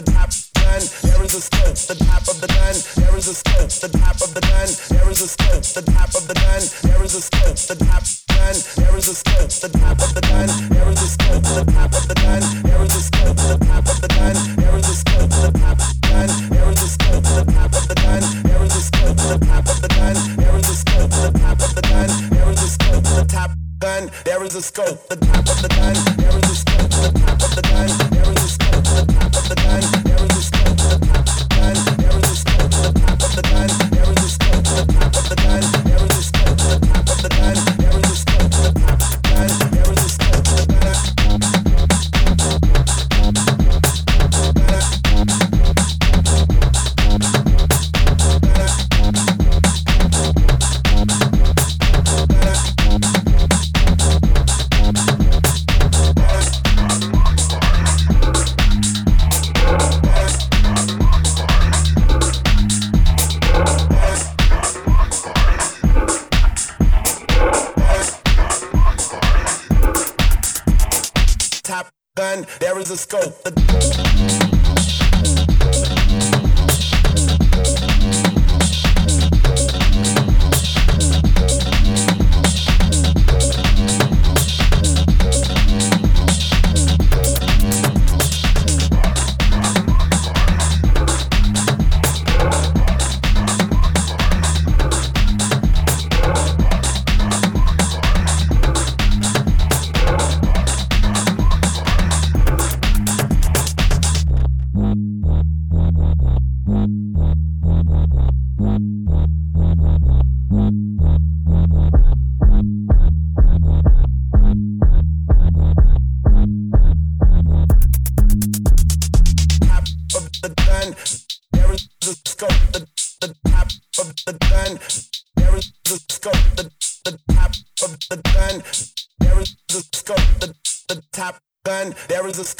the top gun. There is a scope, the top of the gun. There is a scope, the top of the gun. There is a scope, the top of the gun. There is a scope, the top gun. There is a scope, the top of the gun. There is a scope, the top of the gun. There is a scope, the top of the gun. There is a scope, the top gun. There is a scope, the top of the gun. There is a scope, the top of the gun. There is a scope, the top of the gun. There is a scope, the top gun. There is a scope, the top of the gun. There is a go.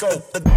go.